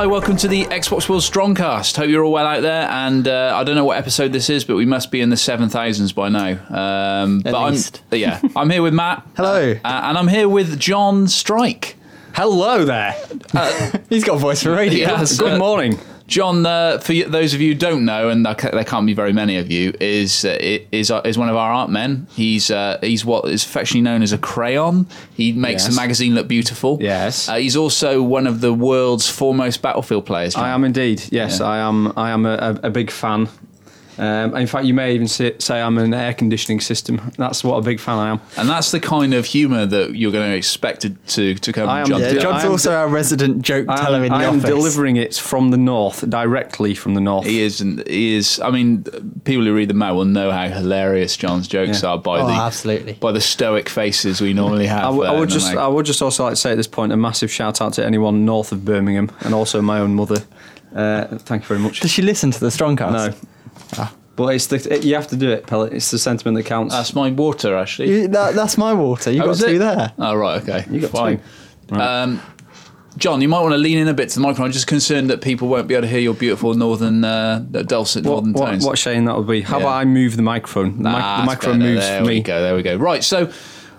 Hi, welcome to the Xbox World Strongcast. Hope you're all well out there. And uh, I don't know what episode this is, but we must be in the seven thousands by now. Um, At but least. I'm, yeah, I'm here with Matt. Hello. Uh, and I'm here with John Strike. Hello there. He's got a voice for radio. Yes. Good uh, morning. John, uh, for those of you who don't know, and there can't be very many of you, is uh, is uh, is one of our art men. He's uh, he's what is affectionately known as a crayon. He makes Yes. the magazine look beautiful. Yes. Uh, he's also one of the world's foremost Battlefield players. John. I am indeed. Yes, Yeah. I am. I am a, a big fan. Um, in fact, you may even say, say I'm an air conditioning system. That's what a big fan I am. And that's the kind of humour that you're going to expect it to, to come I from am- John. Yeah, Yeah, John's I am also our resident joke I teller am, in the I am delivering it from the north, directly from the north. He is, and he is. I mean, people who read the mail will know how hilarious John's jokes Yeah. are by Oh, the absolutely. by the stoic faces we normally have. I, w- I would just, mag. I would just also like to say at this point a massive shout out to anyone north of Birmingham and also my own mother. Uh, thank you very much. Does she listen to the Strongcast? No, but it's the it, you have to do it, Pellet. It's the sentiment that counts. That's my water, actually. You- that, that's my water. You Oh, got two it? there. Oh right, okay, You got fine. two. Right. Um, John, you might want to lean in a bit to the microphone. I'm just concerned that people won't be able to hear your beautiful northern, uh, dulcet what, northern what, tones. what shame that would be. How Yeah. about I move the microphone? The, mic- Ah, the microphone better. moves there for me. we go. There we go. Right. So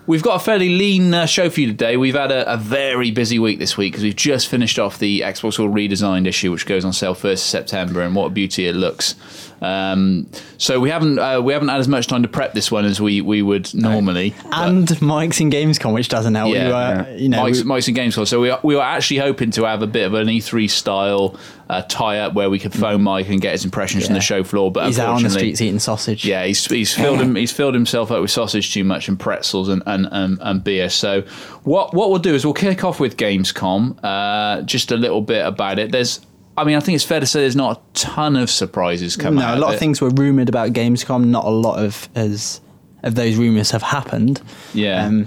we've got a fairly lean uh, show for you today. We've had a, a very busy week this week because we've just finished off the Xbox All redesigned issue, which goes on sale first of September, and what a beauty it looks. Um, so we haven't uh, we haven't had as much time to prep this one as we, we would normally. And Mike's in Gamescom, which doesn't help. Yeah, you, uh, yeah. you know, Mike's, we- Mike's and Games So we are, we were actually hoping to have a bit of an E3 style uh, tie up where we could phone Mike and get his impressions from the show floor. But he's out on the streets eating sausage. yeah, he's he's filled him he's filled himself up with sausage too much and pretzels and and, and, and beer. So what what we'll do is we'll kick off with Gamescom, uh, just a little bit about it. There's I mean I think it's fair to say there's not a ton of surprises coming No, a lot of of it. things were rumored about Gamescom. Not a lot of as of those rumors have happened. Yeah. Um,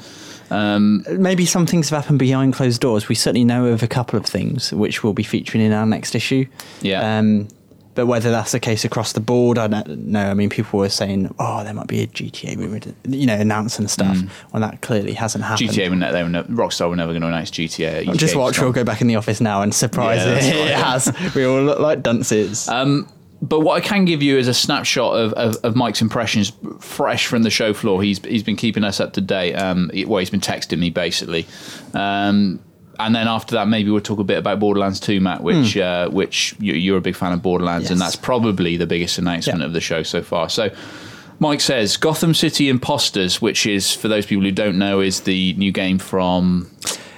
Um, maybe some things have happened behind closed doors. We certainly know of a couple of things which we'll be featuring in our next issue. Yeah. Um, but whether that's the case across the board, I don't know. I mean, people were saying, "Oh, there might be a GTA you know, announced and stuff." When that clearly hasn't happened. GTA, were ne- they were ne- Rockstar were never going to announce GTA. Just watch. We'll go back in the office now and surprise Yeah, it. It has. We all look like dunces. Um, but what I can give you is a snapshot of, of, of Mike's impressions, fresh from the show floor. He's he's been keeping us up to date. Um, well, he's been texting me basically. Um, and then after that, maybe we'll talk a bit about Borderlands 2, Matt, which uh, which you, you're a big fan of Borderlands, and Hmm. That's probably the biggest announcement Yeah. of the show so far. So. Mike says Gotham City Imposters, which is for those people who don't know, is the new game from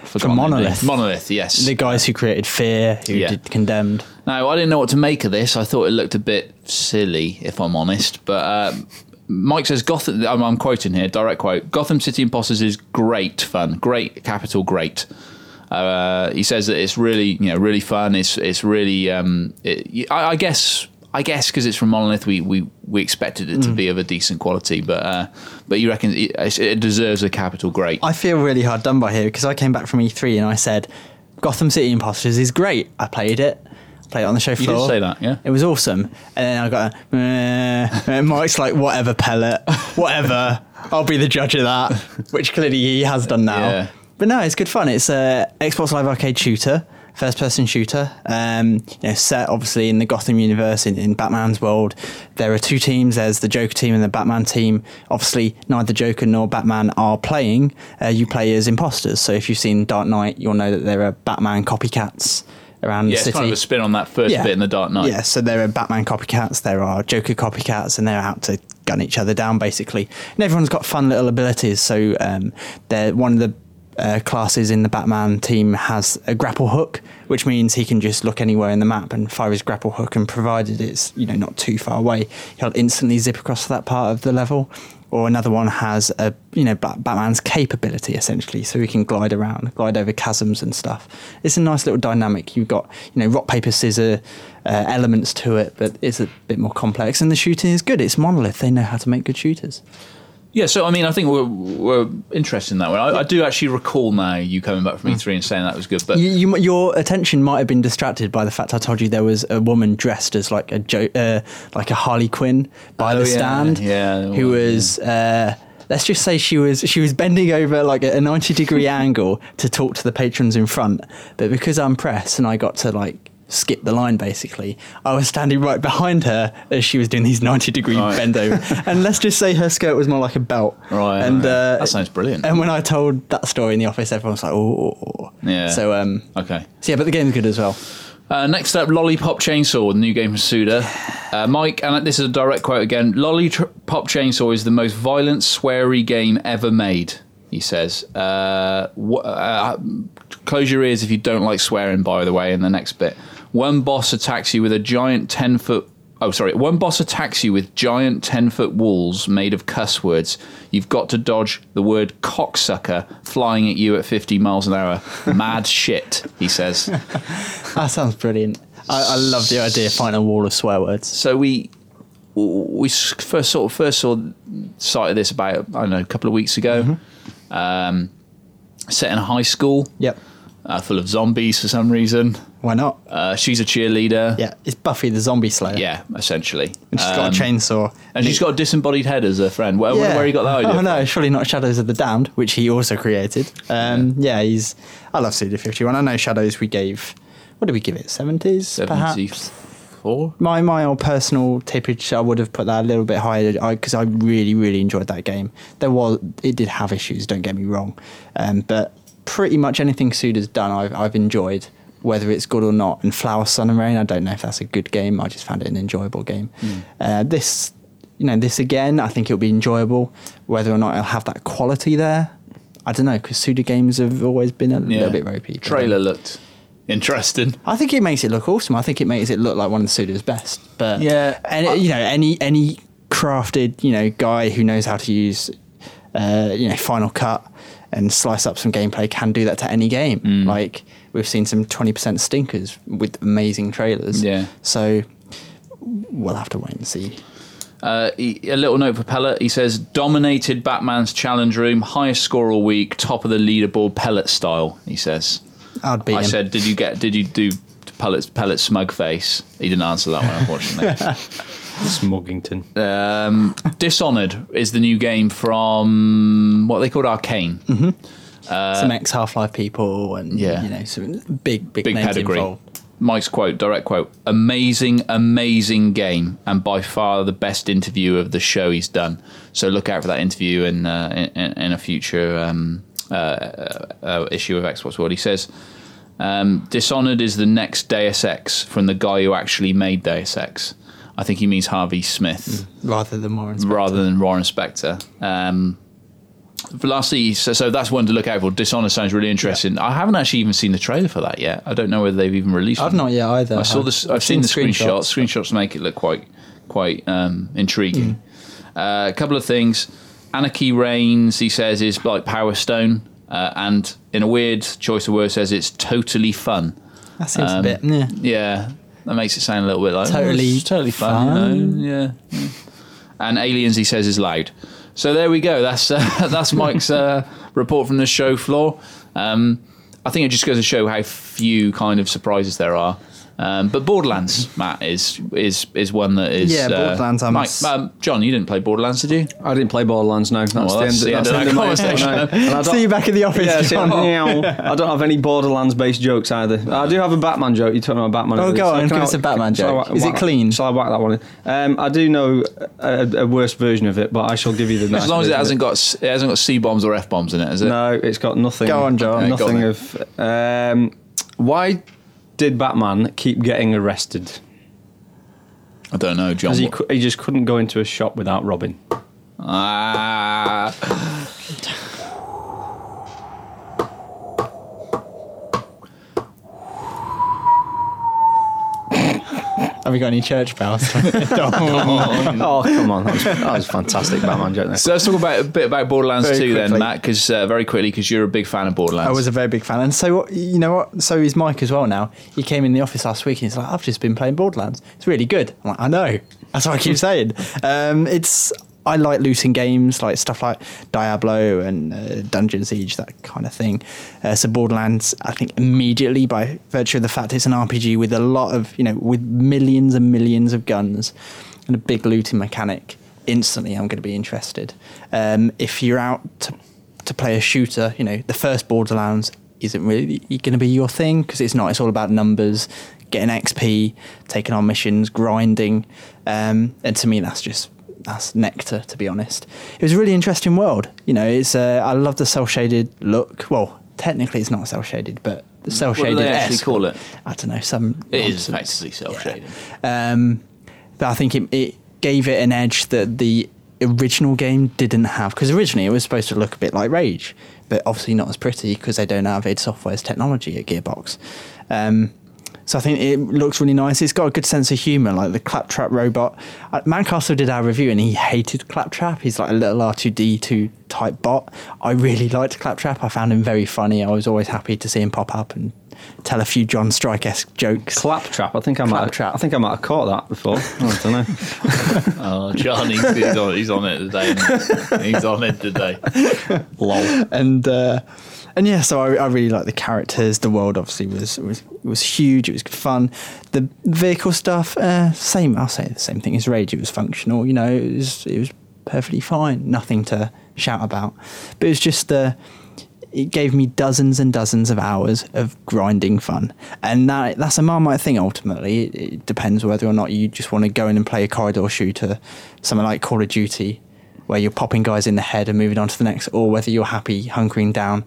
forgotten. Monolith. Monolith, yes. the guys who created Fear, who Yeah. did Condemned. Now, I didn't know what to make of this. I thought it looked a bit silly, if I'm honest. But um, Mike says Gotham. I'm, I'm quoting here, direct quote: "Gotham City Imposters is great fun, great capital great." Uh, he says that it's really, you know, really fun. It's it's really, um, it, I, I guess. I guess because it's from Monolith, we, we, we expected it to be of a decent quality, but uh, but you reckon it, it deserves a capital great? I feel really hard done by here because I came back from E3 and I said, Gotham City Imposters is great. I played it. Played it on the show floor did floor. say that, yeah? It was awesome. And then I got a, and Mike's like, whatever, pellet, whatever. I'll be the judge of that, which clearly he has done now. Yeah. But no, it's good fun. It's a Xbox Live Arcade shooter, first person shooter. Um, you know, set obviously in the Gotham universe, in, in Batman's world. There are two teams. There's the Joker team and the Batman team. Obviously, neither Joker nor Batman are playing. Uh, you play as imposters. So if you've seen Dark Knight, you'll know that there are Batman copycats around yeah, the it's city. kind of a spin on that first bit in the Dark Knight. Yeah, so there are Batman copycats, there are Joker copycats, and they're out to gun each other down basically. And everyone's got fun little abilities. So um, they're one of the uh, classes in the Batman team has a grapple hook, which means he can just look anywhere in the map and fire his grapple hook, and provided it's you know not too far away, he'll instantly zip across that part of the level. Or another one has a you know Batman's capability essentially, so he can glide around, glide over chasms and stuff. It's a nice little dynamic. You've got you know rock paper scissor uh, elements to it, but it's a bit more complex. And the shooting is good. It's monolith. They know how to make good shooters. Yeah, so I mean, I think we're, we're interested in that one. I, I do actually recall now you coming back from E3 and saying that was good, but You, you, your attention might have been distracted by the fact I told you there was a woman dressed as like a jo- uh, like a Harley Quinn by Oh, the yeah, stand, yeah, there who was, was. Uh, let's just say she was she was bending over like a 90 degree angle to talk to the patrons in front but because i'm press and i got to like skip the line basically. I was standing right behind her as she was doing these 90 degree Right. bend over. and let's just say her skirt was more like a belt. Right, And right. uh, That sounds brilliant. And when I told that story in the office, everyone was like, oh. Yeah. So, um, Okay. so yeah, but the game's good as well. Uh, next up, Lollipop Chainsaw, the new game from Suda. Uh, Mike, and this is a direct quote again Lollipop Chainsaw is the most violent, sweary game ever made, he says. Uh, wh- uh, close your ears if you don't like swearing, by the way, in the next bit. One boss attacks you with a giant 10 foot. Oh, sorry. One boss attacks you with giant 10 foot walls made of cuss words. You've got to dodge the word cocksucker flying at you at 50 miles an hour. Mad shit, he says. That sounds brilliant. I, I love the idea of finding a wall of swear words. So we we first sort of first saw sight of this about I don't know a couple of weeks ago. Um, set in a high school, Yep. Uh, full of zombies for some reason. Why not? Uh, she's a cheerleader. Yeah, it's Buffy the Zombie Slayer. yeah, essentially. And she's got Um, a chainsaw. and she's got a disembodied head as a friend. Where, where you got that idea? Oh no, surely not Shadows of the Damned, which he also created. Um, yeah. he's. I love Fifty One. I know Shadows. We gave. What did we give it? Seventies, perhaps. Seventy-four. My my old personal tippage, I would have put that a little bit higher because I, really really enjoyed that game. There was it did have issues, don't get me wrong, um, but pretty much anything Suda's done, I've I've enjoyed, whether it's good or not. And Flower Sun and Rain, I don't know if that's a good game. I just found it an enjoyable game. Uh, this, you know, this again, I think it'll be enjoyable. Whether or not it'll have that quality there, I don't know because Suda games have always been a Yeah. little bit ropey. Trailer um, looked interesting. I think it makes it look awesome. I think it makes it look like one of the Suda's best. But Yeah. and you know, any any crafted you know guy who knows how to use uh, you know Final Cut and slice up some gameplay can do that to any game. Mm. Like we've seen some twenty percent stinkers with amazing trailers. Yeah. So we'll have to wait and see. Uh, a little note for Pellet. He says, dominated Batman's challenge room, highest score all week, top of the leaderboard, Pellet style. He says. I'd beat I him. said, did you get? Did you do Pellet's Pellet's smug face? He didn't answer that one, unfortunately. Smuggington. um, Dishonored is the new game from what they called Arkane. some ex Half Life people and uh, yeah. you know some big big, Big names pedigree. involved. Mike's quote, direct quote: "Amazing, amazing game, and by far the best interview of the show he's done." So look out for that interview in uh, in, in a future um, uh, uh, uh, issue of Xbox World. He says, um, "Dishonored is the next Deus Ex from the guy who actually made Deus Ex." I think he means Harvey Smith rather than more rather than Warren Spector. Um, lastly, so, so that's one to look out for. Dishonored sounds really interesting. I haven't actually even seen the trailer for that yet. I don't know whether they've even released. I've one. not yet either. I saw I've- this. I've I've seen the seen screenshots. screenshots. Screenshots make it look quite, quite um, intriguing. Uh, a couple of things. Anarchy Reigns, he says, is like Power Stone, uh, and in a weird choice of words, says it's totally fun. That seems Um, a bit. Yeah. Yeah, that makes it sound a little bit like Totally oh, totally fun. you know? Yeah, yeah. And aliens, he says, is loud. So there we go. That's uh, that's Mike's uh, report from the show floor. Um, I think it just goes to show how few kind of surprises there are. Um, but Borderlands, Matt, is is is one that is Yeah, uh, Borderlands, I Mike, must- um, John, you didn't play Borderlands, did you? I didn't play Borderlands. No, that's, well, the, that's end, the end that's of the that end of my conversation. no. I don't- See you back in the office. Yeah, see, John. I don't have any Borderlands-based jokes either. I do have a Batman joke. You told me about Batman. Oh, earlier, go on, can give I- us a Batman shall I joke. wha- Is it clean? Shall I whack that one in? Um, I do know a, a worse version of it, but I shall give you the. As long as it hasn't got it hasn't got c bombs or f bombs in it, it, is it? No, it's got nothing. Go on, John. Nothing on of. Um, why did Batman keep getting arrested? I don't know, John. He, cou- he just couldn't go into a shop without robbing. Ah. Have we got any church bells? oh come on, that was, that was a fantastic Batman joke. There. So let's talk about a bit about Borderlands Very 2 then. Matt, because uh, very quickly, because you're a big fan of Borderlands. I was a very big fan, and so what- you know what? So is Mike as well. Now he came in the office last week, and he's like, "I've just been playing Borderlands. It's really good." I'm like, "I know." That's what I keep saying. Um, it's I like looting games, like stuff like Diablo and uh, Dungeon Siege, that kind of thing. Uh, so Borderlands, I think immediately by virtue of the fact it's an RPG with a lot of you know with millions and millions of guns and a big looting mechanic. Instantly, I'm going to be interested. Um, if you're out to to play a shooter, you know, the first Borderlands, isn't really going to be your thing because it's not. It's all about numbers, getting XP, taking on missions, grinding, um, and to me that's just that's nectar. To be honest, it was a really interesting world. You know, it's uh, I love the cel shaded look. Well, technically it's not cel shaded, but the cel What do shaded. they actually call it? I don't know. Some It is nonsense. effectively self shaded. Um, but I think it, it gave it an edge that the original game didn't have. Because originally it was supposed to look a bit like Rage, but obviously not as pretty because they don't have id Software's technology at Gearbox. Um, so I think it looks really nice. It's got a good sense of humour, like the Claptrap robot. Uh, Mancastle did our review and he hated Claptrap. He's like a little R2D2 type bot. I really liked Claptrap. I found him very funny. I was always happy to see him pop up and tell a few John Strike esque jokes. Claptrap. I think I might. Claptrap. I think I might have caught that before. I don't know. Oh, John, he's, he's, on, he's on it today. he? He's on it today. Lol. and uh, and yeah, so I, I really like the characters. The world obviously was was was huge. It was fun. The vehicle stuff, uh, same. I'll say the same thing as Rage. It was functional. You know, it was it was perfectly fine. Nothing to shout about. But it was just uh, it gave me dozens and dozens of hours of grinding fun, and that that's a Marmite thing. Ultimately, it, it depends whether or not you just want to go in and play a corridor shooter, something like Call of Duty, where you're popping guys in the head and moving on to the next, or whether you're happy hunkering down,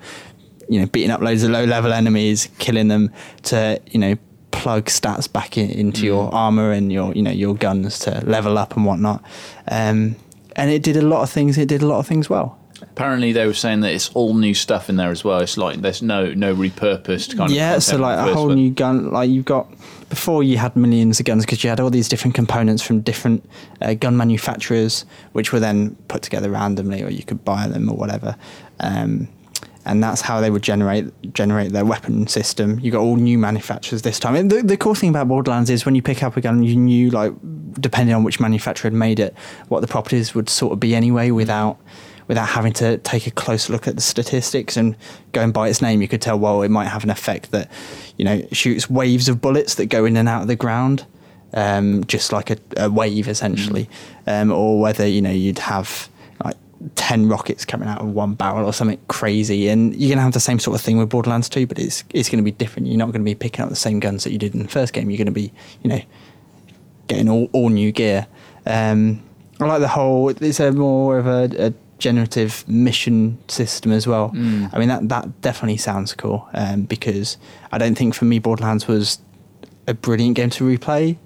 you know, beating up loads of low level enemies, killing them to you know plug stats back in, into your armor and your you know your guns to level up and whatnot. Um, and it did a lot of things. It did a lot of things well. Apparently, they were saying that it's all new stuff in there as well. It's like there's no no repurposed kind of yeah, so like a whole one. new gun. Like you've got before you had millions of guns because you had all these different components from different uh, gun manufacturers, which were then put together randomly, or you could buy them or whatever. Um, and that's how they would generate generate their weapon system. You got all new manufacturers this time. And the, the cool thing about Borderlands is when you pick up a gun, you knew like depending on which manufacturer had made it, what the properties would sort of be anyway, without without having to take a close look at the statistics and going by its name, you could tell well it might have an effect that you know shoots waves of bullets that go in and out of the ground, um, just like a, a wave essentially, um, or whether you know you'd have 10 rockets coming out of one barrel or something crazy and you're going to have the same sort of thing with Borderlands 2 but it's it's going to be different. You're not going to be picking up the same guns that you did in the first game. You're going to be you know getting all, all new gear. Um, I like the whole it's a more of a, a generative mission system as well. I mean that that definitely sounds cool um, because I don't think for me Borderlands was a brilliant game to replay.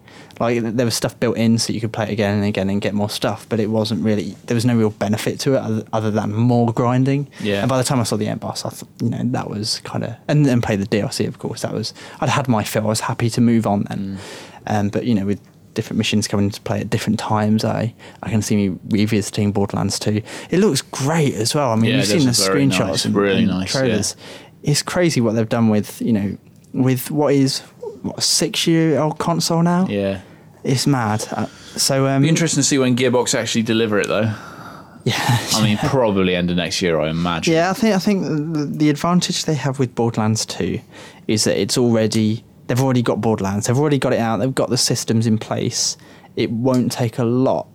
Like there was stuff built in so you could play it again and again and get more stuff, but it wasn't really. There was no real benefit to it other, than more grinding. Yeah. And by the time I saw the end boss, I thought you know that was kind of and then play the DLC of course. That was I'd had my fill. I was happy to move on then. Um, but you know with different missions coming into play at different times, I I can see me revisiting Borderlands 2. It looks great as well. I mean, Yeah, you've seen the does look very screenshots nice, and, really and nice, yeah. trailers it's crazy what they've done with you know with what is what a six year old console now. Yeah. It's mad. Uh, so um, Be interesting to see when Gearbox actually deliver it, though. yeah, I mean, probably end of next year, I imagine. yeah. I think I think the, the advantage they have with Borderlands Two is that it's already they've already got Borderlands. They've already got it out. They've got the systems in place. It won't take a lot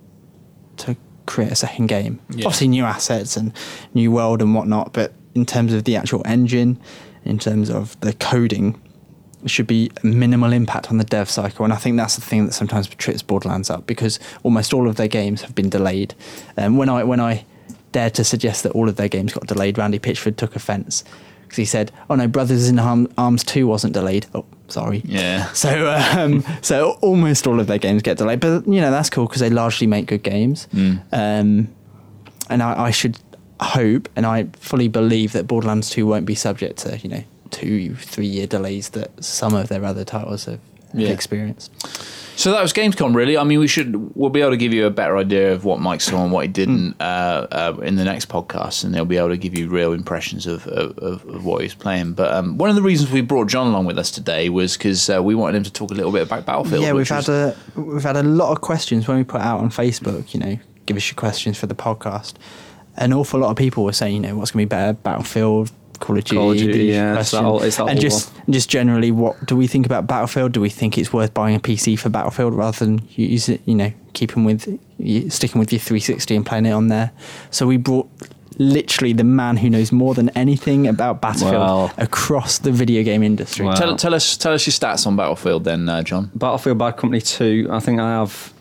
to create a second game. Yeah. Obviously, new assets and new world and whatnot. But in terms of the actual engine, in terms of the coding, should be minimal impact on the dev cycle. And I think that's the thing that sometimes trips Borderlands up because almost all of their games have been delayed. Um, when I when I dared to suggest that all of their games got delayed, Randy Pitchford took offence because he said, "Oh no, Brothers in Arms Two wasn't delayed." Oh, sorry. Yeah. So, um, so almost all of their games get delayed, but you know that's cool because they largely make good games. Um, and I, I should hope, and I fully believe that Borderlands Two won't be subject to you know two, three year delays that some of their other titles have, Yeah. experienced. So that was Gamescom, really. I mean, we should we'll be able to give you a better idea of what Mike saw and what he didn't Hmm. uh, uh, in the next podcast, and they'll be able to give you real impressions of, of, of, what he's playing. But um, one of the reasons we brought John along with us today was because uh, we wanted him to talk a little bit about Battlefield. yeah, we've which had was- a we've had a lot of questions when we put out on Facebook. You know, give us your questions for the podcast. An awful lot of people were saying, you know, what's going to be better, Battlefield, Call of Duty, Call of Duty, yeah, it's that question. whole- it's that and whole just just generally, what do we think about Battlefield? Do we think it's worth buying a PC for Battlefield rather than use it? You know, keeping with sticking with your 360 and playing it on there. So we brought literally the man who knows more than anything about Battlefield Well- across the video game industry. Wow. Tell, tell us tell us your stats on Battlefield then, uh, John. Battlefield Bad Company 2, I think I have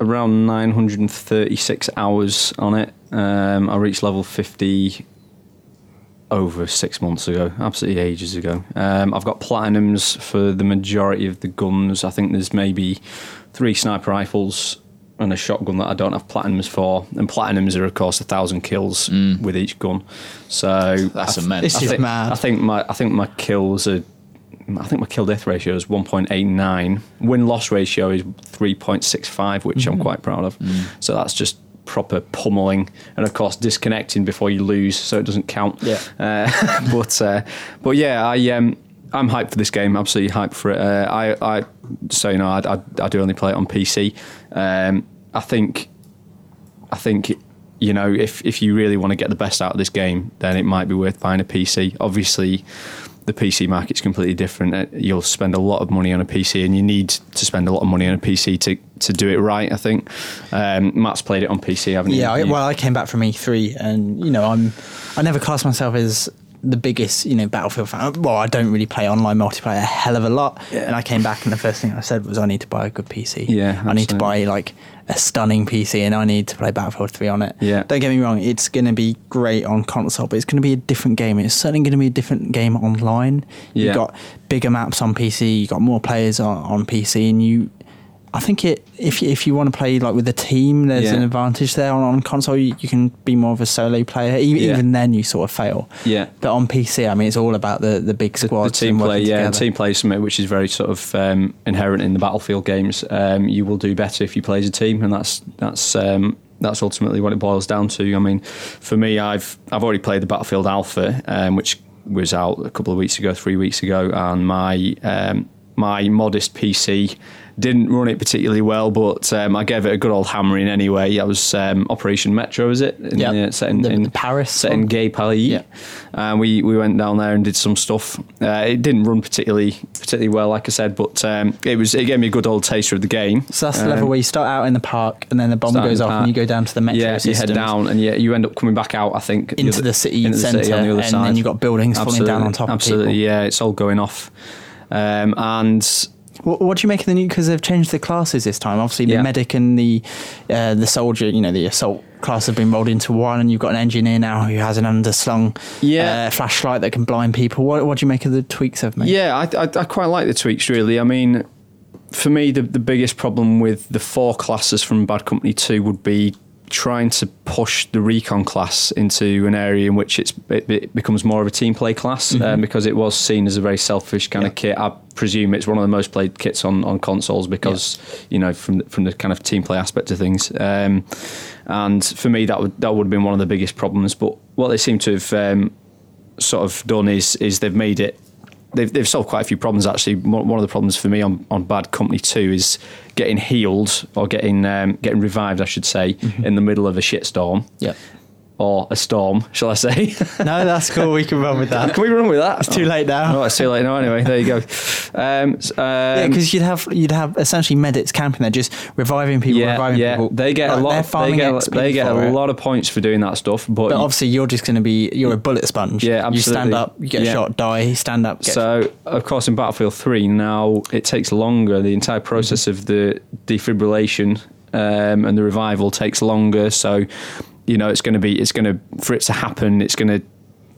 around 936 hours on it. Um, I reached level 50 over six months ago, absolutely ages ago. Um, I've got platinums for the majority of the guns. I think there's maybe three sniper rifles and a shotgun that I don't have platinums for. And platinums are, of course, a thousand kills with each gun. So That's I, immense. This I is think, mad. I think my I think my kills are. I think my kill death ratio is 1.89. Win loss ratio is 3.65, which Mm-hmm. I'm quite proud of. Mm. So that's just proper pummeling, and of course disconnecting before you lose, so it doesn't count. Yeah. Uh, but uh, but yeah, I um I'm hyped for this game. Absolutely hyped for it. Uh, I I so you know I, I I do only play it on PC. Um, I think I think you know if if you really want to get the best out of this game, then it might be worth buying a PC. Obviously, the PC market's completely different. Uh, You'll spend a lot of money on a PC, and you need to spend a lot of money on a PC to to do it right. I think um, Matt's played it on PC, haven't you? Yeah, well, I came back from E3, and you know, I'm I never class myself as the biggest, you know, Battlefield fan. Well, I don't really play online multiplayer a hell of a lot, Yeah. and I came back, and the first thing I said was, I need to buy a good PC. Yeah, I need to buy like a stunning PC, and I need to play Battlefield 3 on it. Yeah. Don't get me wrong, it's going to be great on console, but it's going to be a different game. It's certainly going to be a different game online. Yeah. You've got bigger maps on PC, you've got more players on, on PC, and you. I think it if you, if you want to play like with a team, there's Yeah. an advantage there. On, on console, you, you can be more of a solo player. E- Yeah. Even then, you sort of fail. Yeah. But on PC, I mean, it's all about the, the big the, the team play, yeah, team play is something which is very sort of um, inherent in the battlefield games. Um, you will do better if you play as a team, and that's that's um, that's ultimately what it boils down to. I mean, for me, I've I've already played the Battlefield Alpha, um, which was out a couple of weeks ago, three weeks ago, and my um, my modest PC didn't run it particularly well, but um, I gave it a good old hammering anyway. I was um, Operation Metro, is it? In, Yep. uh, set in, The- in the Paris set in? Gay Paris. Yeah. And we, we went down there and did some stuff. Uh, it didn't run particularly particularly well, like I said, but um, it was it gave me a good old taster of the game. So that's the Um, level where you start out in the park, and then the bomb goes the off, park. and you go down to the metro yeah, you head down and yeah, you end up coming back out. I think into other- the city into the centre, city on the other and side. then you've got buildings falling down on top of Absolutely, yeah, it's all going off. Um, and What, what do you make of the new? Because they've changed the classes this time. Obviously, the Yeah. medic and the uh, the soldier, you know, the assault class have been rolled into one, and you've got an engineer now who has an underslung Yeah. uh, flashlight that can blind people. What, what do you make of the tweaks they've made? Yeah, I, I, I quite like the tweaks. Really, I mean, for me, the the biggest problem with the four classes from Bad Company Two would be trying to push the recon class into an area in which it's it, it becomes more of a team play class um, because it was seen as a very selfish kind of kit. I presume it's one of the most played kits on, on consoles because you know from the, from the kind of team play aspect of things. Um, and for me, that would that would have been one of the biggest problems. But what they seem to have um, sort of done is is they've made it. They've, they've solved quite a few problems actually. One of the problems for me on, on Bad Company Two is getting healed or getting um, getting revived, I should say, in the middle of a shitstorm Yeah. Or a storm, shall I say? No, that's cool. We can run with that. Can we run with that? It's too late now. Oh, it's too late now. Anyway, there you go. Um, s- Yeah, um, because you'd have you'd have essentially medics camping there, just reviving people, yeah, reviving yeah, people. they get a lot. they're Of, get they get a it. lot of points for doing that stuff. But, But you- obviously, you're just going to be you're a bullet sponge. Yeah, absolutely. You stand up, you get Yeah. shot, die. Stand up. So, of course, in Battlefield 3, now it takes longer. The entire process of the defibrillation um, and the revival takes longer. So, you know, it's going to be, it's going to, for it to happen, it's going to,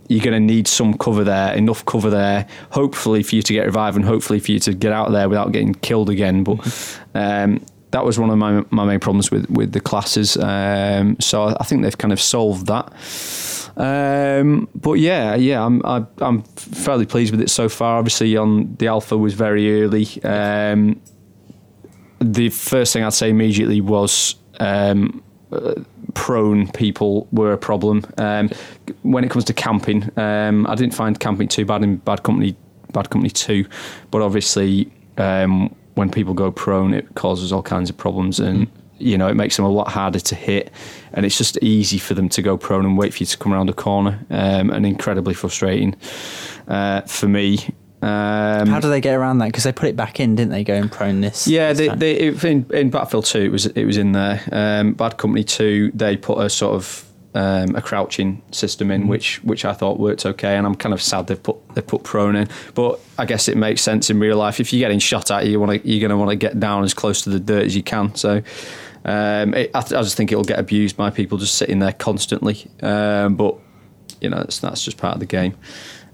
you're going to need some cover there, enough cover there, hopefully for you to get revived and hopefully for you to get out there without getting killed again. But um, that was one of my, my main problems with, with the classes. Um, so I think they've kind of solved that. Um, but yeah, yeah, I'm I, I'm fairly pleased with it so far. Obviously, on the alpha was very early. Um, the first thing I'd say immediately was um, uh, prone people were a problem. Um, when it comes to camping, um, I didn't find camping too bad in Bad Company, Bad Company Two, but obviously um, when people go prone, it causes all kinds of problems and. You know, it makes them a lot harder to hit, and it's just easy for them to go prone and wait for you to come around a corner, um, and incredibly frustrating uh, for me. Um, How do they get around that? Because they put it back in, didn't they? Going prone this. yeah, this they, they, it- in, in Battlefield 2, it was it was in there. Um, Bad Company 2, they put a sort of um, a crouching system in, which which I thought worked okay. And I'm kind of sad they've put they put prone in, but I guess it makes sense in real life. If you're getting shot at, you want to you're going to want to get down as close to the dirt as you can. So. Um, it, I, I just think it'll get abused by people just sitting there constantly. Um, but you know, that's, that's just part of the game.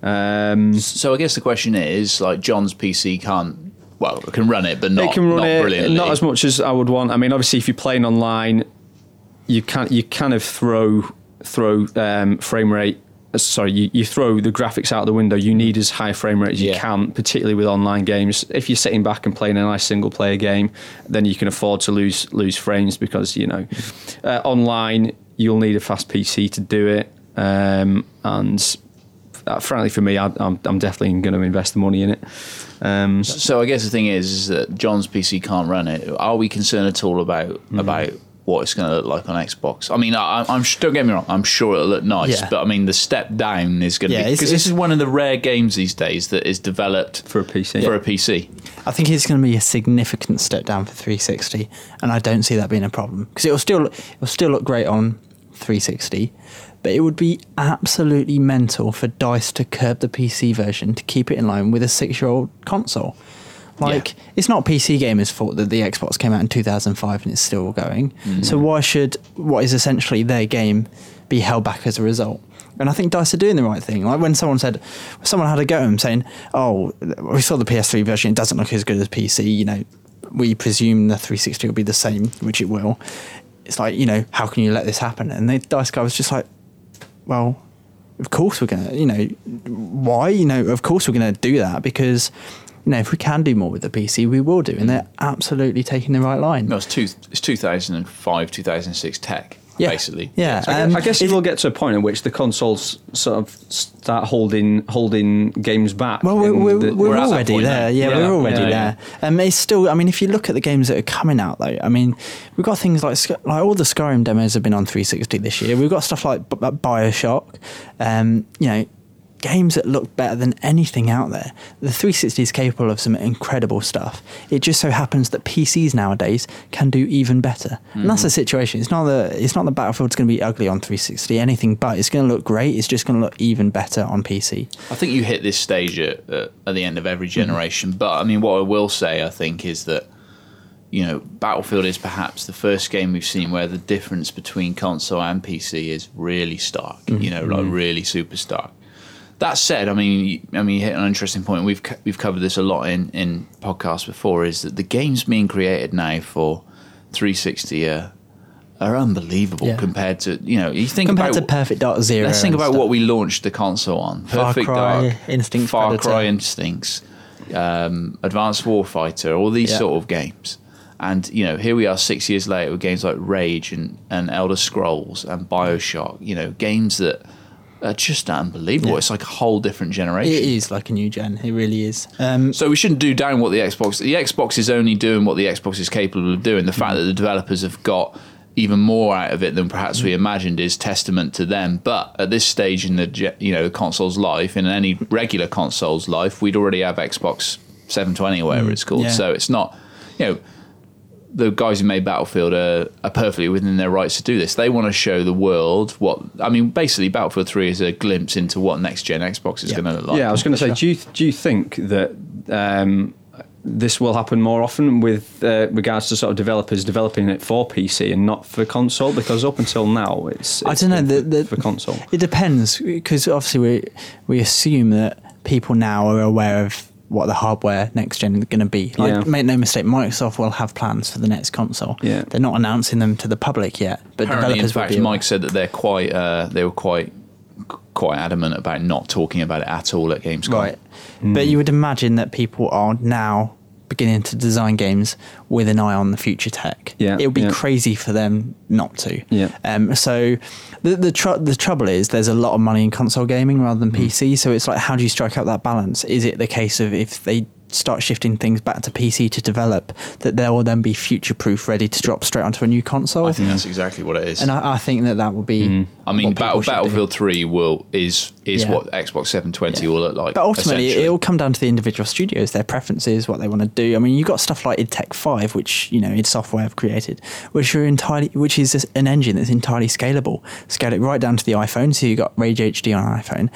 Um, So I guess the question is, like, John's PC can't, well, it can run it, but not, it can run not it brilliantly. not as much as I would want. I mean, obviously, if you're playing online, you can you kind of throw throw um, frame rate. uh, Sorry, you, you throw the graphics out the window. You need as high frame rate as you Yeah. can, particularly with online games. If you're sitting back and playing a nice single player game, then you can afford to lose lose frames because you know uh, online you'll need a fast PC to do it. Um, and uh, frankly, for me, I, I'm, I'm definitely going to invest the money in it. Um, So I guess the thing is, is that John's PC can't run it. Are we concerned at all about Mm-hmm. about what it's going to look like on Xbox? I mean, I, I'm don't get me wrong. I'm sure it'll look nice, Yeah. but I mean, the step down is going to Yeah, be because this is one of the rare games these days that is developed For a PC. For a PC, I think it's going to be a significant step down for 360, and I don't see that being a problem because it will still it will still look great on 360, but it would be absolutely mental for Dice to curb the PC version to keep it in line with a six-year-old console. Like it's not PC gamers' fault that the Xbox came out in 2005 and it's still going. Mm-hmm. So why should what is essentially their game be held back as a result? And I think Dice are doing the right thing. Like when someone said, someone had a go at them saying, "Oh, we saw the PS3 version; it doesn't look as good as PC." You know, we presume the 360 will be the same, which it will. It's like you know, how can you let this happen? And the Dice guy was just like, "Well, of course we're gonna. You know, why? You know, of course we're gonna do that because." You know, if we can do more with the PC, we will do, and mm. they're absolutely taking the right line. no, it's two, it's 2005, 2006 tech, Yeah. basically. Yeah, So I um, guess, I guess it- will get to a point in which the consoles sort of start holding holding games back. Well, we're, we're, the- we're, we're already there. Yeah, Yeah. we're already Yeah, there. Um, it's still. I mean, if you look at the games that are coming out, though, I mean, we've got things like like all the Skyrim demos have been on 360 this year. We've got stuff like Bioshock. Um, you know, games that look better than anything out there. The 360 is capable of some incredible stuff. It just so happens that PCs nowadays can do even better, and that's mm-hmm. the situation. It's not the it's not the Battlefield's going to be ugly on 360, anything but. It's going to look great. It's just going to look even better on PC. I think you hit this stage at, at, at the end of every mm-hmm. generation. But I mean, what I will say, I think, is that you know, Battlefield is perhaps the first game we've seen where the difference between console and PC is really stark. Mm-hmm. You know, like really super stark. That said, I mean, you- I mean, you hit an interesting point. We've we've covered this a lot in in podcasts before. Is that the games being created now for 360 are, are unbelievable Yeah. compared to you know you think compared about to Perfect Dark Zero. Let's think about stuff. what we launched the console on. Far Cry, Dark, Instinct Far Predator. Cry Instincts, um, Advanced Warfighter, all these Yeah. sort of games. And you know, here we are six years later with games like Rage and, and Elder Scrolls and Bioshock. You know, games that are just unbelievable. Yeah. It's like a whole different generation. It is like a new gen. It really is. Um, So we shouldn't do down what the Xbox. The Xbox is only doing what the Xbox is capable of doing. The fact that the developers have got even more out of it than perhaps we imagined is testament to them. But at this stage in the you know the console's life, in any regular console's life, we'd already have Xbox 720 or whatever it's called. yeah. So it's not you know. The guys who made Battlefield are, are perfectly within their rights to do this. They want to show the world what I mean. Basically, Battlefield Three is a glimpse into what next gen Xbox is Yeah. going to look like. yeah, I was going to say, do you do you think that um, this will happen more often with uh, regards to sort of developers developing it for PC and not for console? Because up until now, it's, I don't know. The, the, for console. It depends because obviously we we assume that people now are aware of what the hardware next gen is going to be. Like, Yeah. make no mistake, Microsoft will have plans for the next console. Yeah. They're not announcing them to the public yet, but Apparently, in developers fact, will be. aware. Mike said that they're quite uh, they were quite quite adamant about not talking about it at all at Gamescom. Right. But you would imagine that people are now beginning to design games with an eye on the future tech. Yeah, It would be yeah. crazy for them not to. Yeah. Um, so the the, tr- the trouble is there's a lot of money in console gaming rather than PC. So it's like, how do you strike out that balance? Is it the case of if they start shifting things back to PC to develop, that they will then be future proof, ready to drop straight onto a new console. I think that's exactly what it is. and I, I think that that will be. Mm. I mean, Battle, should do. Battlefield Three will is is Yeah. what Xbox 720 Yeah. will look like. But ultimately, it'll come down to the individual studios, their preferences, what they want to do. I mean, you've got stuff like id Tech Five, which you know id Software have created, which are entirely, which is an engine that's entirely scalable. Scale it right down to the iPhone. So you have got Rage HD on an iPhone,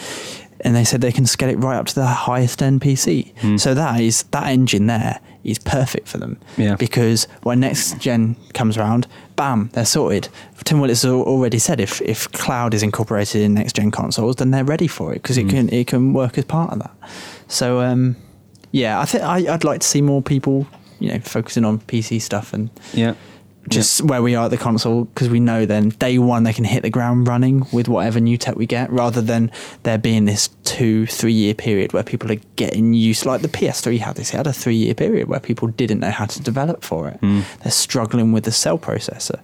and they said they can scale it right up to the highest end PC. Hmm. So that is that engine there is perfect for them. Yeah. Because when next gen comes around, bam, they're sorted. Tim Willits has already said if if cloud is incorporated in next gen consoles, then they're ready for it because Hmm. it can it can work as part of that. So um, yeah, I think I'd like to see more people, you know, focusing on PC stuff and Yeah. Just where we are at the console because we know then day one they can hit the ground running with whatever new tech we get rather than there being this two three year period where people are getting used like the ps3 had this it had a three year period where people didn't know how to develop for it. Mm. They're struggling with the cell processor.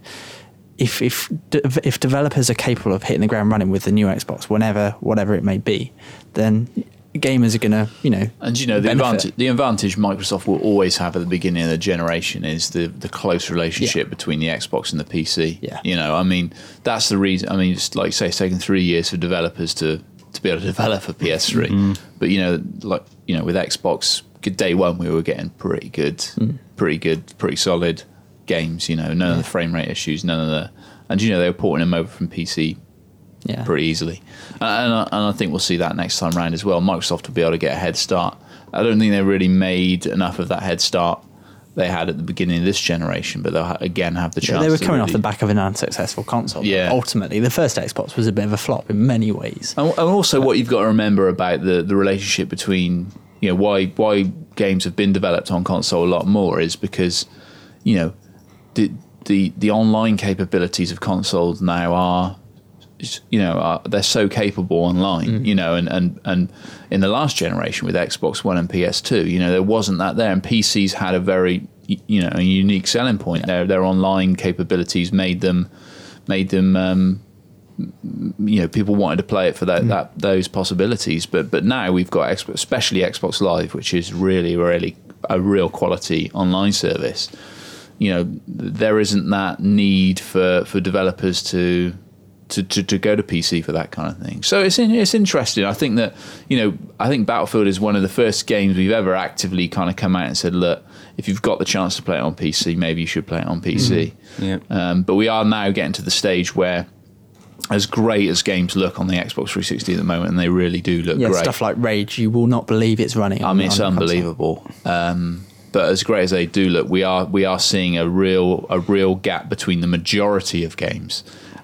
If if if developers are capable of hitting the ground running with the new xbox whenever whatever it may be then gamers are gonna you know And you know the benefit. advantage, the advantage Microsoft will always have at the beginning of the generation is the the close relationship Yeah. between the Xbox and the PC. Yeah. You know, I mean that's the reason. I mean, it's like say, it's taken three years for developers to to be able to develop a PS3. Mm-hmm. But you know, like you know, with Xbox, good day one we were getting pretty good, Mm. pretty good, pretty solid games. You know, none of the frame rate issues, none of the, and you know they were porting them over from PC yeah pretty easily. And, and, I, and I think we'll see that next time round as well. Microsoft will be able to get a head start. I don't think they really made enough of that head start they had at the beginning of this generation, but they'll ha- again have the Yeah, chance. they were coming off the back of an unsuccessful console. Yeah. Ultimately, the first Xbox was a bit of a flop in many ways. And, and also, what you've got to remember about the, the relationship between you know why why games have been developed on console a lot more is because you know the the the online capabilities of consoles now are you know are, they're so capable online you know and, and and in the last generation with Xbox One and PS2 you know there wasn't that there and PCs had a very you know a unique selling point. Their their online capabilities made them made them um, you know people wanted to play it for that, that those possibilities. But but now we've got Xbox, especially Xbox Live which is really really a real quality online service. You know there isn't that need for for developers to to, to, to go to PC for that kind of thing. So it's in, it's interesting. I think that you know I think Battlefield is one of the first games we've ever actively kind of come out and said, look, if you've got the chance to play it on PC, maybe you should play it on PC. Yeah. Um, but we are now getting to the stage where, as great as games look on the Xbox 360 at the moment, and they really do look Yeah, great. stuff like Rage, you will not believe it's running. I mean, it's unbelievable. Um, but as great as they do look, we are we are seeing a real a real gap between the majority of games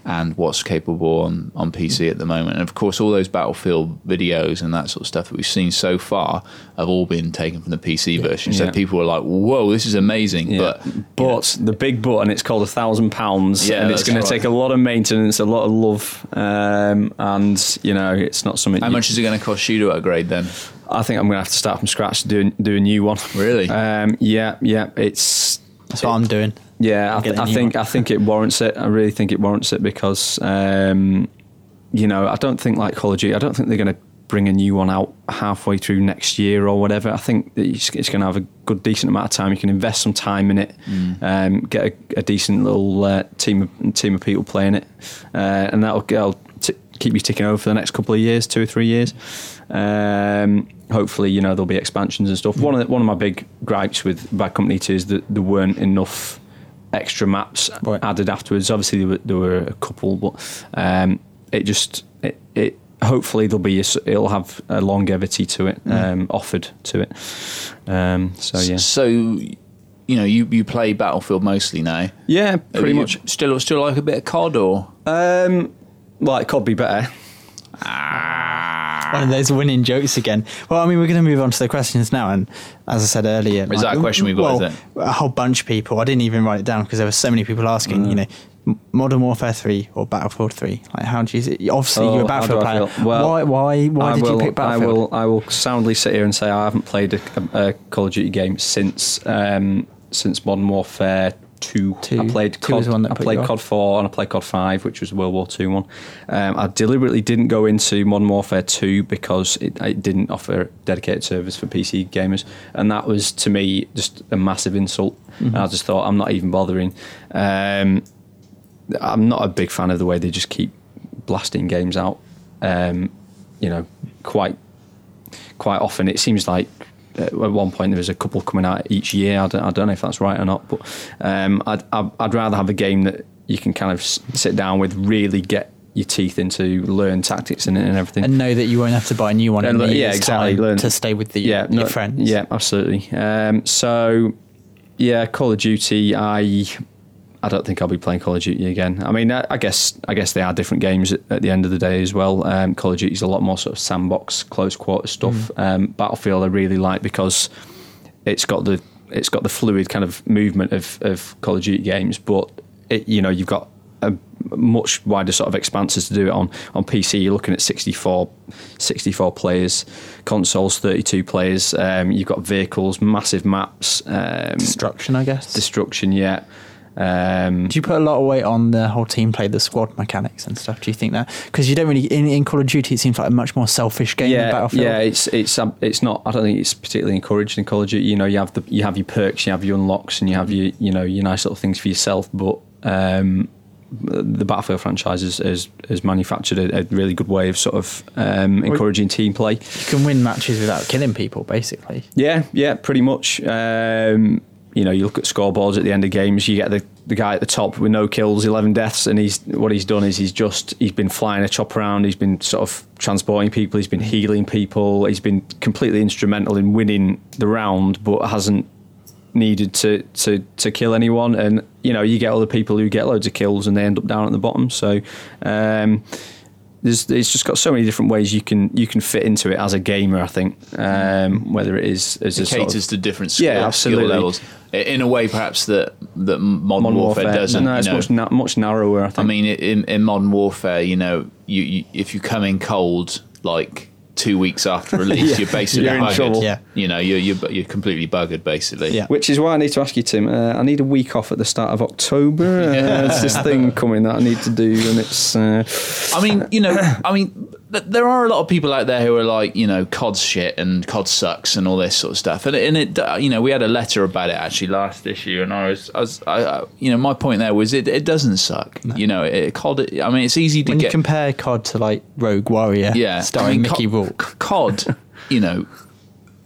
and what's capable on, on PC at the moment. And of course, all those Battlefield videos and that sort of stuff that we've seen so far have all been taken from the PC version. So Yeah. people are like, "Whoa, this is amazing!" Yeah. But But the big but, and it's called a thousand pounds, and it's that's going to take a lot of maintenance, a lot of love, um, and you know, it's not something. how you- much is it going to cost you to upgrade then? I think I'm going to have to start from scratch to do do a new one. Really? Um, yeah, yeah. It's That's what I'm doing. Yeah. I, th- I think one. I think it warrants it. I really think it warrants it because um, you know I don't think like Call of Duty. I don't think they're going to bring a new one out halfway through next year or whatever. I think it's, it's going to have a good decent amount of time. You can invest some time in it, um, get a, a decent little uh, team of, team of people playing it, uh, and that'll, that'll t- keep you ticking over for the next couple of years, two or three years. Um, hopefully, you know there'll be expansions and stuff. One of the, one of my big gripes with Bad Company 2 is that there weren't enough extra maps Right. added afterwards. Obviously, there were, there were a couple, but um, it just it, it hopefully there'll be a s it'll have a longevity to it um, offered to it. Um, so yeah, So, you know, you, you play Battlefield mostly now. yeah, pretty much. Still, still like a bit of COD or? Um, well, it could be better. One of those winning jokes again. Well, I mean, we're going to move on to the questions now, and as I said earlier, Is that a question we've got, Well, a whole bunch of people. I didn't even write it down because there were so many people asking. Mm. You know, Modern Warfare Three or Battlefield Three. Like, how do you? Obviously, Oh, you're a how Battlefield player. Well, why? Why? Why I did will, you pick Battlefield? I will. I will soundly sit here and say I haven't played a, a, a Call of Duty game since um, since Modern Warfare two. Two. I played Two COD. was the one that I played. COD four and I played COD five, which was the World War Two one. Um, I deliberately didn't go into Modern Warfare two because it, it didn't offer dedicated service for PC gamers, and that was to me just a massive insult. Mm-hmm. And I just thought I'm not even bothering. Um, I'm not a big fan of the way they just keep blasting games out. Um, you know, quite quite often it seems like at one point there was a couple coming out each year. I don't, I don't know if that's right or not, but um, I'd, I'd rather have a game that you can kind of sit down with, really get your teeth into, learn tactics it and everything. and know that you won't have to buy a new one And yeah, exactly, learn- to stay with the, yeah, your no, friends. Yeah, absolutely. Um, so, yeah, Call of Duty. I, I don't think I'll be playing Call of Duty again. I mean, I, I guess, I guess they are different games at, at the end of the day as well. Um, Call of Duty is a lot more sort of sandbox, close quarter stuff. Mm. Um, Battlefield, I really like because it's got the it's got the fluid kind of movement of, of Call of Duty games, but it, you know you've got a much wider sort of expanses to do it on. On PC, you're looking at 64, 64 players, consoles 32 players. Um, you've got vehicles, massive maps, um, Destruction, I guess. destruction. Yeah. Um, Do you put a lot of weight on the whole team play, the squad mechanics and stuff? Do you think that because you don't really in, in Call of Duty, it seems like a much more selfish game than yeah, Battlefield. yeah, it's it's um, it's not. I don't think it's particularly encouraged in Call of Duty. You know, you have the you have your perks, you have your unlocks, and you have your you know your nice little things for yourself. But um, the Battlefield franchise has, has, has manufactured a, a really good way of sort of um, encouraging team play. You can win matches without killing people, basically. Yeah, yeah, pretty much. You know, you look at scoreboards at the end of games, you get the, the guy at the top with no kills, 11 deaths, and he's what he's done is he's just he's been flying a chop around, he's been sort of transporting people, he's been healing people, he's been completely instrumental in winning the round, but hasn't needed to to to kill anyone. And you know you get other people who get loads of kills and they end up down at the bottom. So um there's, it's just got so many different ways you can you can fit into it as a gamer. I think um, whether it is as a It sort of- caters to different skill, Yeah, skill levels in a way perhaps that that modern, warfare, doesn't. No, you it's know. much na- much narrower. I think. I mean, in, in modern warfare, you know, you, you if you come in cold like two weeks after release, Yeah, you're basically you're in buggered. trouble. Yeah. You know, you're, you're you're completely buggered basically. Yeah. Which is why I need to ask you, Tim. Uh, I need a week off at the start of October. Uh, There's this thing coming that I need to do, and it's. Uh, I mean, you know, I mean, th- there are a lot of people out there who are like, you know, COD's shit and COD sucks and all this sort of stuff. And, it- and it, uh, you know, we had a letter about it actually last issue, and I was, I was, I, I, you know, my point there was it, it doesn't suck. You know, it, COD. I mean, it's easy to When you compare COD to like Rogue Warrior, yeah, starring I mean, Mickey Rourke, COD, you know.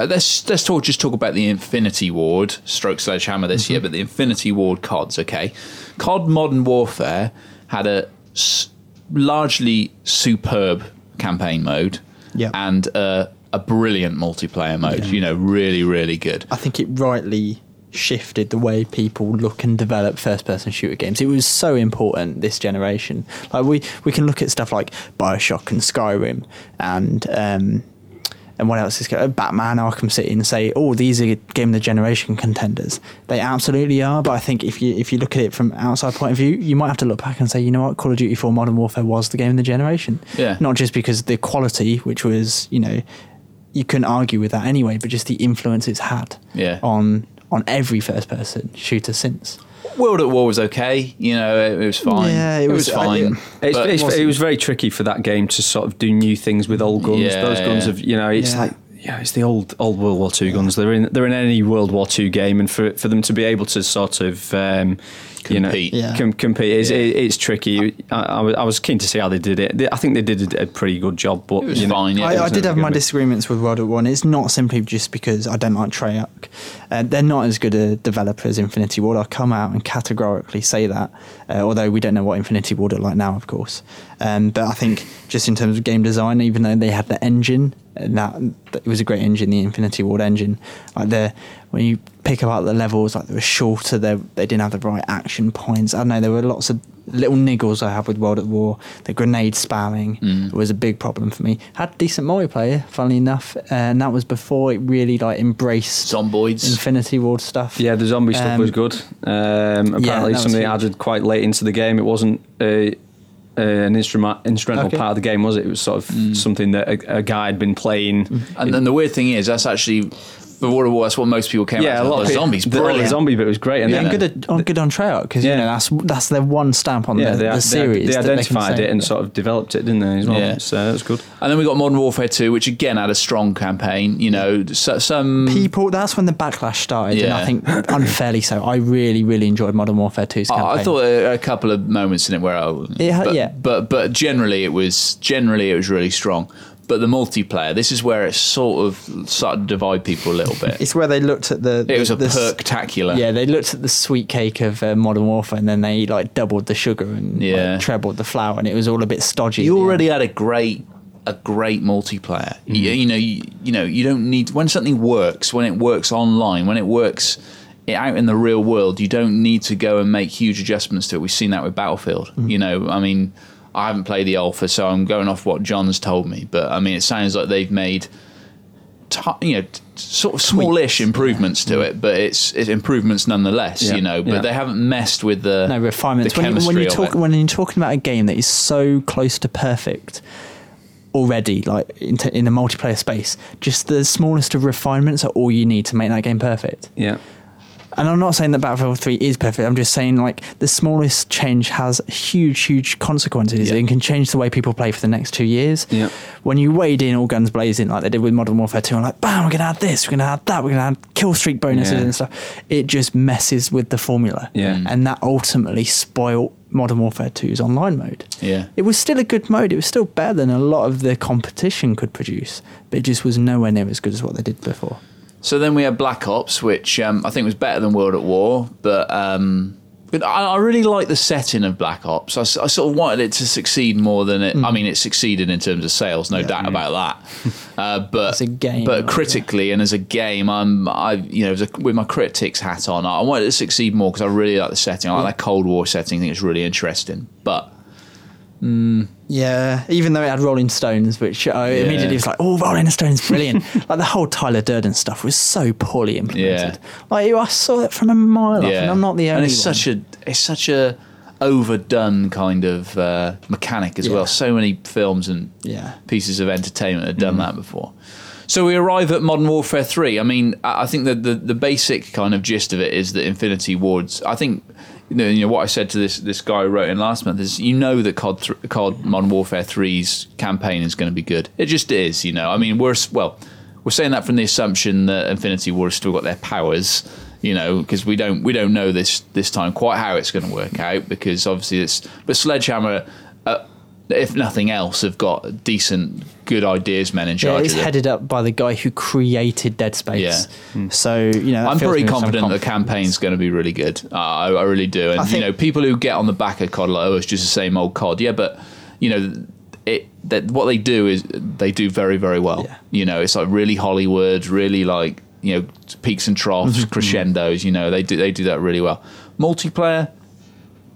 uh, Let's let's talk just talk about the Infinity Ward stroke sledgehammer this Mm-hmm. year, but the Infinity Ward CODs, okay. COD Modern Warfare had a s- largely superb campaign mode, Yeah. and uh, a brilliant multiplayer mode. You know, really, really good. I think it rightly shifted the way people look and develop first person shooter games. It was so important this generation. Like we we can look at stuff like BioShock and Skyrim and um and what else is Batman Arkham City and say, oh, these are game of the generation contenders. They absolutely are, but I think if you if you look at it from outside point of view, you might have to look back and say, you know what, Call of Duty 4 Modern Warfare was the game of the generation. Yeah. Not just because the quality, which was, you know, you couldn't argue with that anyway, but just the influence it's had Yeah. on on every first person shooter since. World at War was okay. You know, it, it was fine. Yeah, it it was, was- I- fine. It's, but- it's, it was very tricky for that game to sort of do new things with old guns. Yeah, Those guns yeah. have, you know, it's Yeah. like yeah, it's the old old World War Two guns. They're in they're in any World War Two game, and for for them to be able to sort of um, you know Compete. Yeah. com- compete is Yeah. it, it's tricky. I, I, was, I was keen to see how they did it. They- I think they did a, a pretty good job, but It was you know, fine, yeah. I, I did have my disagreements with World at War, and it's not simply just because I don't like Treyarch. Uh, they're not as good a developer as Infinity Ward. I'll come out and categorically say that, uh, although we don't know what Infinity Ward are like now, of course. Um, but I think just in terms of game design, even though they had the engine, and that, that it was a great engine, the Infinity Ward engine. Like the when you pick apart the levels, like they were shorter, they they didn't have the right action points. I don't know there were lots of little niggles I had with World at War. The grenade spamming was a big problem for me. Had decent multiplayer, funnily enough, and that was before it really like embraced Zomboids. Infinity Ward stuff. Yeah, the zombie stuff Um, was good. Um, apparently, that was something added quite late into the game. It wasn't a, a, an instrument, instrumental Okay. part of the game, was it? It was sort of Mm. something that a, a guy had been playing. And then the weird thing is, that's actually But what, that's what most people came yeah, out a lot of zombies. The, the Brilliant. zombie bit was great, and Yeah, then and good on good on Treyarch because Yeah. you know that's that's their one stamp on yeah, the, they, the series. they that can identified it and sort of developed it, didn't they? As well, Yeah. so that was good. And then we got Modern Warfare 2, which again had a strong campaign. You know, so, some people. That's when the backlash started, and I think unfairly so. I really, really enjoyed Modern Warfare 2's campaign. I, I thought a, a couple of moments in it where I, It had- but, yeah. but but generally it was generally it was really strong. But the multiplayer, this is where it sort of started to divide people a little bit. it's where they looked at the. it was a the, the s- perk-tacular. Yeah, they looked at the sweet cake of uh, Modern Warfare, and then they like doubled the sugar and like, Yeah. trebled the flour, and it was all a bit stodgy. you already end. had a great a great multiplayer. Mm. You, you know, you, you know, you don't need when something works, when it works online, when it works out in the real world, you don't need to go and make huge adjustments to it. We've seen that with Battlefield. Mm. You know, I mean, I haven't played the alpha, so I'm going off what John's told me, but I mean, it sounds like they've made ti you know, t- sort of smallish improvements to it, but it's, it's improvements nonetheless. Yeah. You know, but Yeah. they haven't messed with the no refinements. The When, you, when you talk, when you're talking about a game that is so close to perfect already, like in, t- in a multiplayer space, just the smallest of refinements are all you need to make that game perfect. Yeah, And I'm not saying that Battlefield 3 is perfect. I'm just saying like the smallest change has huge, huge consequences Yeah. and can change the way people play for the next two years. Yeah. When you wade in all guns blazing like they did with Modern Warfare 2, and like, bam, we're going to add this, we're going to add that, we're going to add kill streak bonuses Yeah. and stuff. It just messes with the formula. Yeah. Mm. And that ultimately spoiled Modern Warfare 2's online mode. Yeah. It was still a good mode. It was still better than a lot of the competition could produce, but it just was nowhere near as good as what they did before. So then we had Black Ops, which um, I think was better than World at War, but um, but I, I really like the setting of Black Ops. I sort of wanted it to succeed more than it. Mm. I mean, it succeeded in terms of sales, no doubt about that. Uh, but As a game, but critically and as a game, I'm I you know a, with my critics hat on, I wanted it to succeed more because I really like the setting. I like that Cold War setting. I think it's really interesting, but. Mm. Yeah, even though it had Rolling Stones, which uh, I immediately was like, "Oh, Rolling Stones, brilliant!" like the whole Tyler Durden stuff was so poorly implemented. Like I saw it from a mile off, and I'm not the only one. and it's one. such a it's such a overdone kind of uh, mechanic as Yeah. well. So many films and Yeah. pieces of entertainment have done mm. that before. So we arrive at Modern Warfare Three. I mean, I I think that the, the basic kind of gist of it is that Infinity Ward's. I think you know, you know what I said to this this guy who wrote in last month is you know that COD th- COD Modern Warfare 3's campaign is going to be good. It just is. You know, I mean, we're well, we're saying that from the assumption that Infinity Ward has still got their powers. You know, because we don't we don't know this this time quite how it's going to work out because obviously it's but Sledgehammer. If nothing else, have got decent, good ideas men in yeah, charge it's of it. headed up by the guy who created Dead Space. Yeah. So you know, I'm pretty me with some confident the campaign's going to be really good. Uh, I, I really do. And I you know, people who get on the back of COD like, oh, it's just the same old COD. Yeah, but you know, it that what they do is they do very, very well. Yeah. You know, it's like really Hollywood, really like you know peaks and troughs, Mm-hmm. crescendos. You know, they do they do that really well. Multiplayer,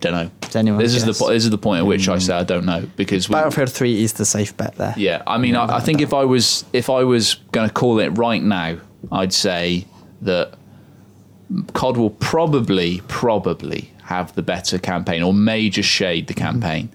don't know. It's anyone's This is the po- this is the point at which I say I don't know because we, Battlefield 3 is the safe bet there. yeah, I mean, I, I think if I was if I was going to call it right now, I'd say that COD will probably probably have the better campaign, or may just shade the campaign,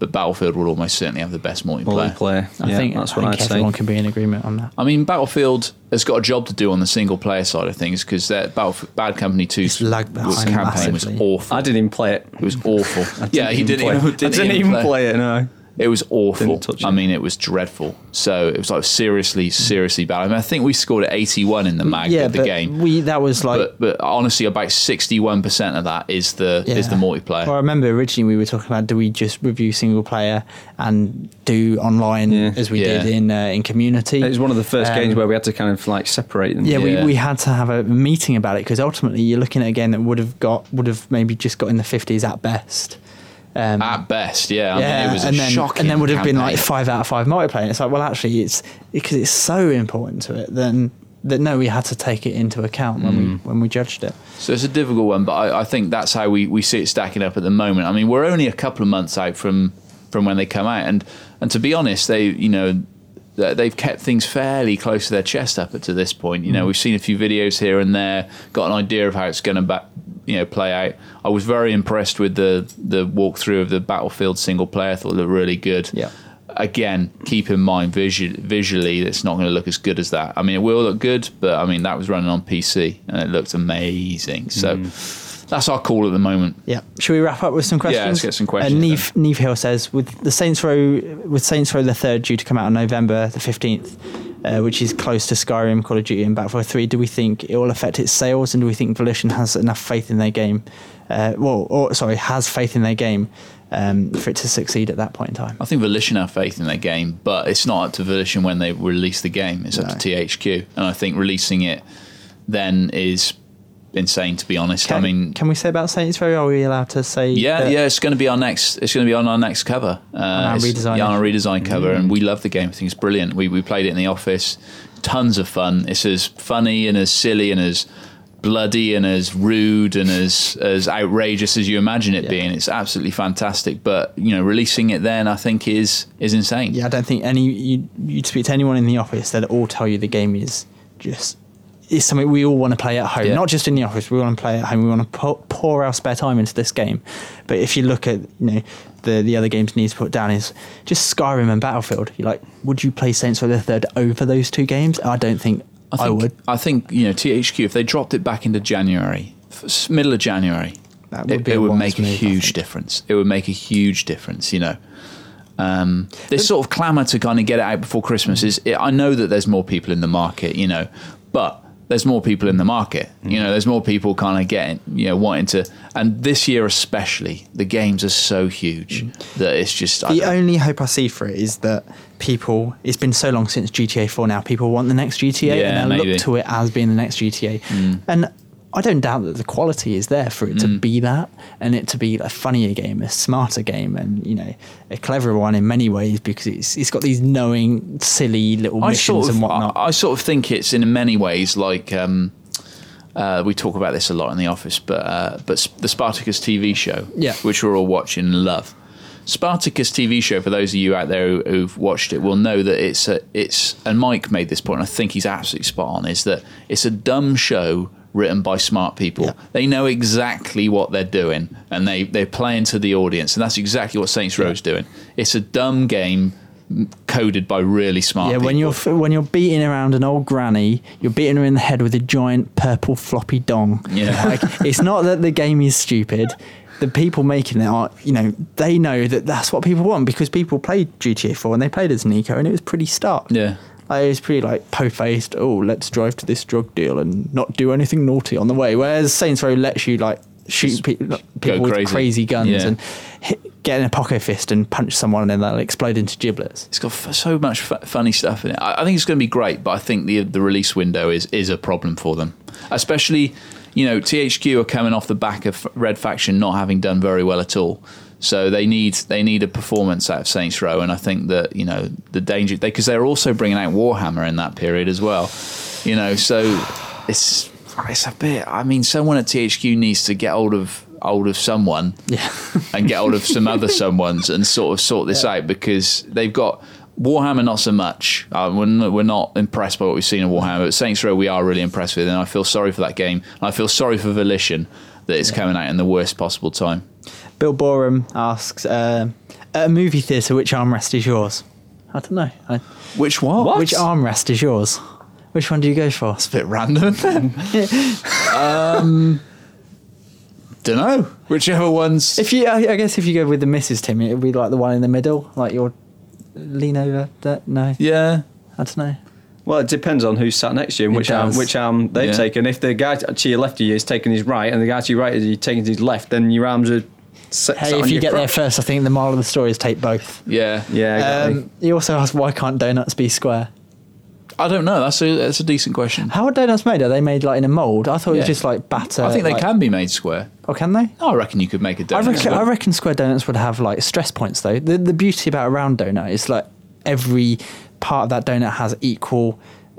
but Battlefield will almost certainly have the best multiplayer. multiplayer. I yeah, think that's I what think I'd say. everyone can be in agreement on that. I mean, Battlefield has got a job to do on the single player side of things because that Bad Company 2's lagged was behind campaign was awful. I didn't even play it. it was awful. yeah, he didn't play. even, I didn't even play it. No. It was awful. Touch I mean, it was dreadful. So it was like seriously, seriously bad. I mean, I think we scored at 81 in the mag yeah, of the but game. we that was like but but honestly, about 61 percent of that is the is the multiplayer. Well, I remember originally we were talking about do we just review single player and do online Yeah. as we Yeah. did in uh, in community. It was one of the first Um, games where we had to kind of like separate them. Yeah, Yeah. We, we had to have a meeting about it because ultimately you're looking at a game that would have got would have maybe just got in the fifties at best. Um, At best, yeah. I yeah, mean, it was a and then shocking. and then would have been like five out of five multiplayer. And it's like, well, actually, it's because it's so important to it. Then that no, we had to take it into account when Mm. we when we judged it. So it's a difficult one, but I, I think that's how we, we see it stacking up at the moment. I mean, we're only a couple of months out from from when they come out, and and to be honest, they you know they- they've kept things fairly close to their chest up to this point. You know, we've seen a few videos here and there, got an idea of how it's going to you know play out. I was very impressed with the the walkthrough of the Battlefield single player. I thought it looked really good. Yeah. again, keep in mind visu- visually, it's not going to look as good as that. I mean, it will look good, but I mean that was running on PC and it looked amazing. So that's our call at the moment. Yeah. Should we wrap up with some questions? Yeah, let's get some questions Uh, Neve, Neve Hill says, with the Saints Row, with Saints Row the third due to come out on November the fifteenth, uh, which is close to Skyrim, Call of Duty, and Battlefield Three, do we think it will affect its sales, and do we think Volition has enough faith in their game? Uh, well, or sorry, has faith in their game um, for it to succeed at that point in time? I think Volition have faith in their game, but it's not up to Volition when they release the game. It's up to THQ, and I think releasing it then is insane. To be honest, Can, I mean, can we say about Saints Row? Are we allowed to say? yeah, yeah, it's going to be our next. It's going to be on our next cover. Uh, our redesign. yeah, on our redesign cover, and we love the game. I think it's brilliant. We we played it in the office, tons of fun. It's as funny and as silly and as bloody and as rude and as as outrageous as you imagine it Yeah. being. It's absolutely fantastic. But you know, releasing it then, I think is is insane. Yeah, I don't think any you you speak to anyone in the office, they'll all tell you the game is just is something we all want to play at home, Yeah. not just in the office. We want to play at home. We want to pour, pour our spare time into this game. But if you look at you know the the other games needs to put down is just Skyrim and Battlefield. You're like, would you play Saints Row the Third over those two games? I don't think I, I, think, would. I think you know THQ if they dropped it back into January, middle of January, That would it, be it would make a move, I huge difference. It would make a huge difference. You know, um, this sort of clamour to kind of get it out before Christmas is. I know that there's more people in the market, you know, but there's more people in the market. You Mm. know, there's more people kind of getting, you know, wanting to. And this year especially, the games are so huge that it's just. I Mm. The don't- only hope I see for it is that people. It's been so long since GTA Four. Now people want the next GTA, Yeah, and they'll look to it as being the next GTA. And I don't doubt that the quality is there for it to be that, and it to be a funnier game, a smarter game, and you know, a cleverer one in many ways because it's it's got these knowing, silly little I missions sort of, and whatnot. I, I sort of think it's in many ways like um, uh, we talk about this a lot in the office, but uh, but the Spartacus TV show, Yeah. which we're all watching and love. Spartacus TV show, for those of you out there who, who've watched it, will know that it's a, it's and Mike made this point. And I think he's absolutely spot on. Is that it's a dumb show written by smart people. Yeah. They know exactly what they're doing, and they they play into the audience, and that's exactly what Saints Row's doing. It's a dumb game coded by really smart yeah, people. when you're when you're beating around an old granny, you're beating her in the head with a giant purple floppy dong. Yeah. like it's not that the game is stupid. The people making it are, you know, they know that that's what people want because people played GTA 4 and they played as Niko and it was pretty stark. Yeah. Like, it was pretty like po-faced. Oh, let's drive to this drug deal and not do anything naughty on the way. Whereas Saints Row lets you like shoot pe- people with crazy. crazy guns Yeah. and hit, get in a pocket fist and punch someone and then they'll explode into giblets. It's got f- so much f- funny stuff in it. I, I think it's going to be great, but I think the the release window is is a problem for them, especially you know THQ are coming off the back of Red Faction not having done very well at all. So they need they need a performance out of Saints Row, and I think that you know the danger because they're also bringing out Warhammer in that period as well. You know, so it's it's a bit. I mean, someone at THQ needs to get hold of hold of someone Yeah. and get hold of some other someones and sort of sort this out because they've got Warhammer not so much. Uh, we're, not, we're not impressed by what we've seen in Warhammer, but Saints Row we are really impressed with, and I feel sorry for that game. And I feel sorry for Volition that it's coming out in the worst possible time. Bill Borum asks, uh, at a movie theatre, which armrest is yours? I don't know. I, Which what? Which armrest is yours? Which one do you go for? It's a bit random. um, don't know. Whichever one's. If you, I, I guess, if you go with the Mrs. Tim, it would be like the one in the middle, like your lean over. That no, yeah. I don't know. Well, it depends on who's sat next to you and It which arm, does. which arm they've Yeah. taken. If the guy to your left of you is taking his right, and the guy to your right is taking his left, then your arms are. Set, Hey, if you your get there first, I think the moral of the story is take both. Yeah. yeah, exactly. Um, he also asked, why can't donuts be square? I don't know. That's a that's a decent question. How are donuts made? Are they made like in a mold? I thought it was just like batter. I think they like- can be made square. Oh, can they? I reckon you could make a donut. reckon. I reckon square donuts would have like stress points though. The the beauty about a round donut is like every part of that donut has equal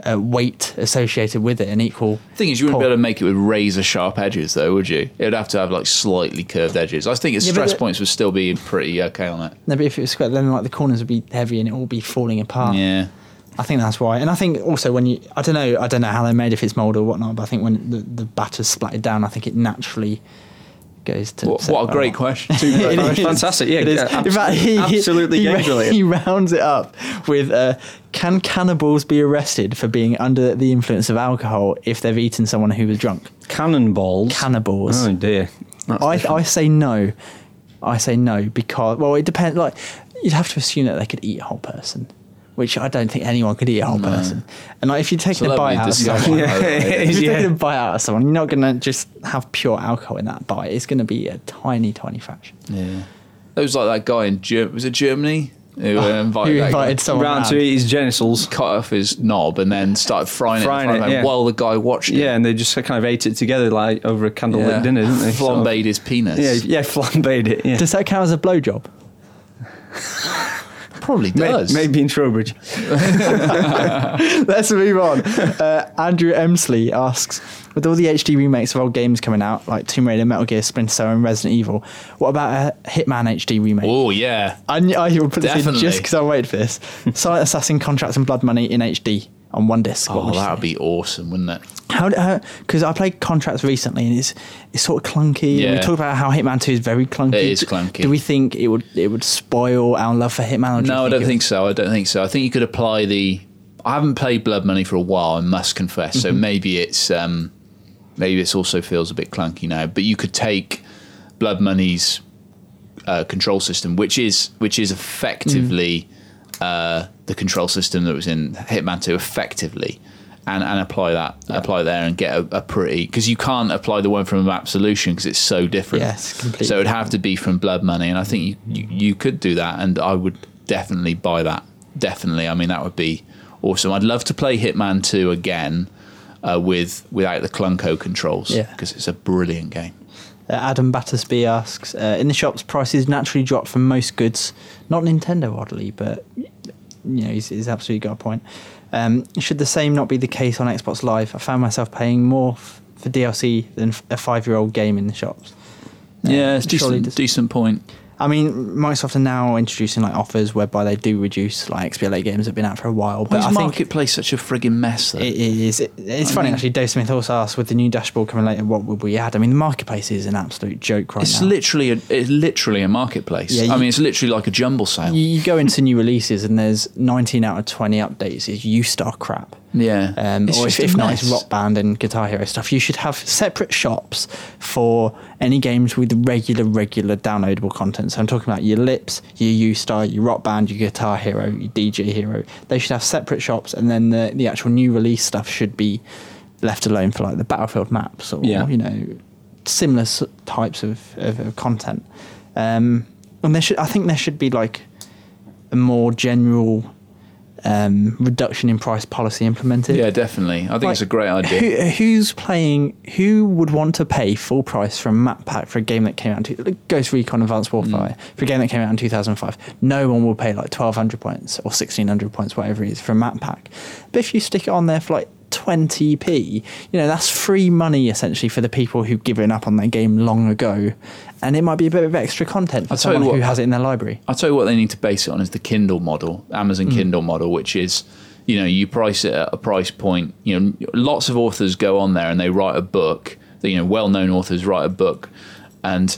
uh, weight associated with it and equal. thing is, you wouldn't pull. be able to make it with razor sharp edges, though, would you? It would have to have like slightly curved edges. I think its Yeah, stress the- points would still be pretty okay on it. No, but if it was square, then like the corners would be heavy and it would be falling apart. Yeah, I think that's why. And I think also when you, I don't know, I don't know how they're made if it's mold or whatnot, but I think when the, the batter's splattered down, I think it naturally goes to. What, what a great question. It That's is. fantastic. Yeah, yeah, In fact, he, absolutely he, he rounds it up with uh, Can cannibals be arrested for being under the influence of alcohol if they've eaten someone who was drunk? Cannonballs. Cannibals. Oh dear. That's I, different. I say no. I say no because, well, it depends. Like, you'd have to assume that they could eat a whole person. Which I don't think anyone could eat a whole person. And like, if you're taking a a bite out of someone, Yeah. if you're Yeah. taking a bite out of someone, you're not going to just have pure alcohol in that bite. It's going to be a tiny, tiny fraction. Yeah. It was like that guy in Ger- was it Germany who uh, invited, Who invited someone Round round. to eat his genitals. cut off his knob and then started frying, Frying it, in front it, yeah. while the guy watched it. Yeah, and they just kind of ate it together like over a candlelit Yeah. dinner, didn't they? Sort of- his penis. Yeah, yeah, flambéed it. Yeah. Does that count as a blowjob? Probably May- does. Maybe in Trowbridge. Let's move on. Uh, Andrew Emsley asks, with all the HD remakes of old games coming out, like Tomb Raider, Metal Gear, Splinter Cell, and Resident Evil, what about a Hitman HD remake? Oh yeah. I I would put this in just because I waited for this. Silent Assassin, Contracts and Blood Money in HD on one disc. Oh, that would be awesome, wouldn't it? How? Because I played Contracts recently and it's it's sort of clunky. and We Yeah. talked about how Hitman Two is very clunky. It is clunky. Do we think it would it would spoil our love for Hitman? Or do No, I don't it think so. I don't think so. I think you could apply the. I haven't played Blood Money for a while. I must confess. So Mm-hmm. maybe it's um, maybe this also feels a bit clunky now. But you could take Blood Money's uh, control system, which is which is effectively Mm. Uh, the control system that was in Hitman Two, effectively. And, and apply that apply there and get a, a pretty because you can't apply the one from Absolution because it's so different. Yes, completely So it'd have to be from Blood Money, and I think you, you, you could do that, and I would definitely buy that. Definitely, I mean that would be awesome. I'd love to play Hitman Two again uh, with without the clunko controls, Yeah. because it's a brilliant game. Uh, Adam Battersby asks, uh, in the shops, prices naturally drop for most goods. Not Nintendo, oddly, but you know, he's, he's absolutely got a point. Um, should the same not be the case on Xbox Live? I found myself paying more f- for DLC than f- a five-year-old game in the shops. Uh, yeah, it's decent. Decent point. I mean, Microsoft are now introducing like offers whereby they do reduce like XBLA games that have been out for a while. Why But is I think marketplace such a frigging mess? Though? it is. It, it's I funny mean- actually. Dave Smith also asked with the new dashboard coming later, what would we add? I mean, the marketplace is an absolute joke right it's now. literally a, it's literally a marketplace. Yeah, I mean, it's literally like a jumble sale. You, you go into new releases and there's 19 out of 20 updates is U Star crap. Yeah, Um, or if, if not, it's. Rock Band and Guitar Hero stuff. You should have separate shops for any games with regular, regular downloadable content. So I'm talking about your Lips, your U Star, your Rock Band, your Guitar Hero, your DJ Hero. They should have separate shops, and then the, the actual new release stuff should be left alone for like the Battlefield maps or Yeah. you know similar types of, of, of content. Um, and there should, I think, there should be like a more general um, reduction in price policy implemented. Yeah, definitely. I think Like, it's a great idea. Who, who's playing? Who would want to pay full price for a map pack for a game that came out? In Ghost Recon Advanced Warfighter Mm. for a game that came out in 2005. No one will pay like 1,200 points or 1,600 points, whatever it is, for a map pack. But if you stick it on there for like 20p, you know that's free money essentially for the people who've given up on their game long ago, and it might be a bit of extra content for I'll someone who has it in their library. I'll tell you what they need to base it on is the Kindle model, Amazon Mm. Kindle model, which is, you know, you price it at a price point. You know, lots of authors go on there and they write a book. You know, well-known authors write a book, and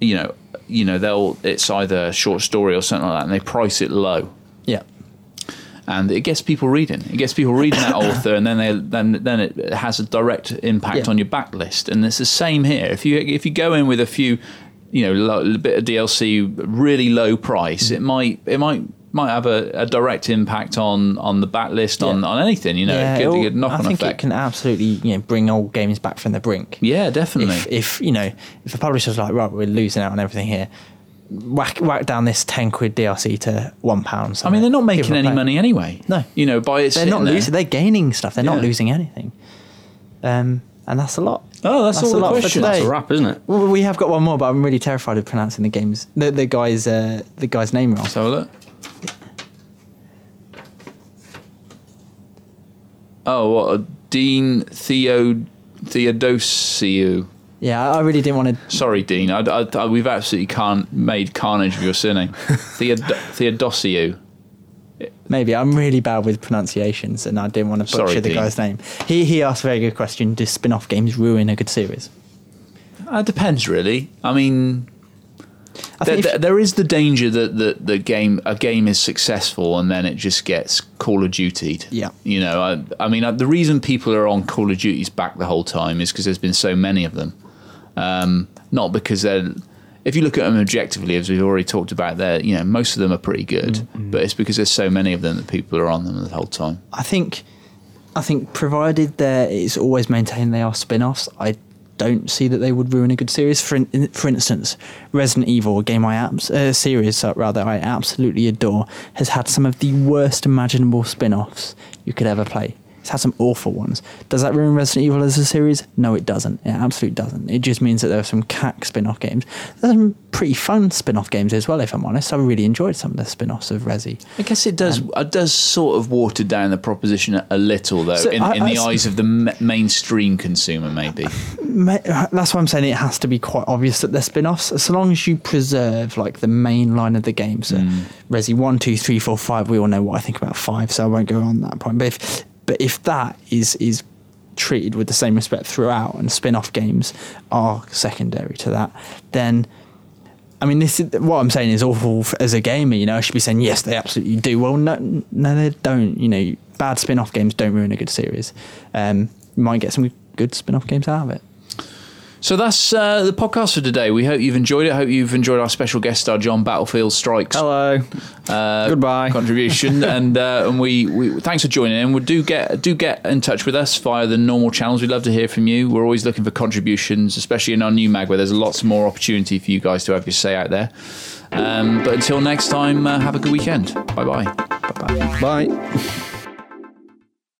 you know, you know, they'll it's either a short story or something like that, and they price it low. And it gets people reading. It gets people reading that author, and then they then then it has a direct impact Yeah. on your backlist. And it's the same here. If you if you go in with a few, you know, a bit of DLC, really low price, mm-hmm. it might it might might have a, a direct impact on on the backlist on Yeah. on anything. You know, yeah, it could it'll- get knock I think effect. it can absolutely you know bring old games back from the brink. yeah, definitely. if, if you know if a publisher's like right we're losing out on everything here whack whack down this 10 quid DLC to one pound I mean, they're not making Give it a any money anyway. No. you know, by it they're not there. losing they're gaining stuff they're not losing anything um and that's a lot Oh, that's all a the lot for questions. That's a wrap, isn't it? well, we have got one more but I'm really terrified of pronouncing the games the, the guy's uh, the guy's name wrong Let's have a look. Oh, what a Dean Theo Theodosiou. Yeah I really didn't want to Sorry, Dean. I, I, I- we've absolutely can made carnage of your surname. Theod- Theodosiou. maybe I'm really bad with pronunciations and I didn't want to butcher Sorry, the Dean. guy's name he he asked a very good question do spin-off games ruin a good series It depends, really. I mean, I there, there- there is the danger that the, the game a game is successful and then it just gets Call of Duty. Yeah. You know, I, I mean, uh, the reason people are on Call of Duty's back the whole time is because there's been so many of them. Um, not because they're. If you look at them objectively, as we've already talked about, there, you know, most of them are pretty good, Mm-hmm. but it's because there's so many of them that people are on them the whole time. I think, I think provided there it's always maintained they are spin-offs, I don't see that they would ruin a good series. For in, for instance, Resident Evil, a game I abs- uh, series uh, rather I absolutely adore, has had some of the worst imaginable spin-offs you could ever play. It's had some awful ones. Does that ruin Resident Evil as a series? No, it doesn't. It absolutely doesn't. It just means that there are some cack spin-off games. There's some pretty fun spin-off games as well. If I'm honest, I really enjoyed some of the spin-offs of Resi. I guess it does. Um, it does sort of water down the proposition a, little, though, So in, I- in the I- eyes of the ma- mainstream consumer, maybe. That's why I'm saying it has to be quite obvious that they're spin-offs. So long as you preserve like the main line of the game, so mm. Resi one, two, three, four, five. We all know what I think about five, so I won't go on that point. But if but if that is is treated with the same respect throughout, and spin-off games are secondary to that, then. I mean, this is, what I'm saying is awful as a gamer. You know, I should be saying yes, they absolutely do. Well, no, no, they don't. You know, bad spin-off games don't ruin a good series. Um, you might get some good spin-off games out of it. So that's uh, the podcast for today. We hope you've enjoyed it. Hope you've enjoyed our special guest star, John Battlefield Strikes. Hello. uh, Goodbye. contribution, and uh, and we, we thanks for joining in. We do get do get in touch with us via the normal channels. We'd love to hear from you. We're always looking for contributions, especially in our new mag where there's lots more opportunity for you guys to have your say out there. Um, but until next time, uh, have a good weekend. Bye-bye. Bye bye. Bye.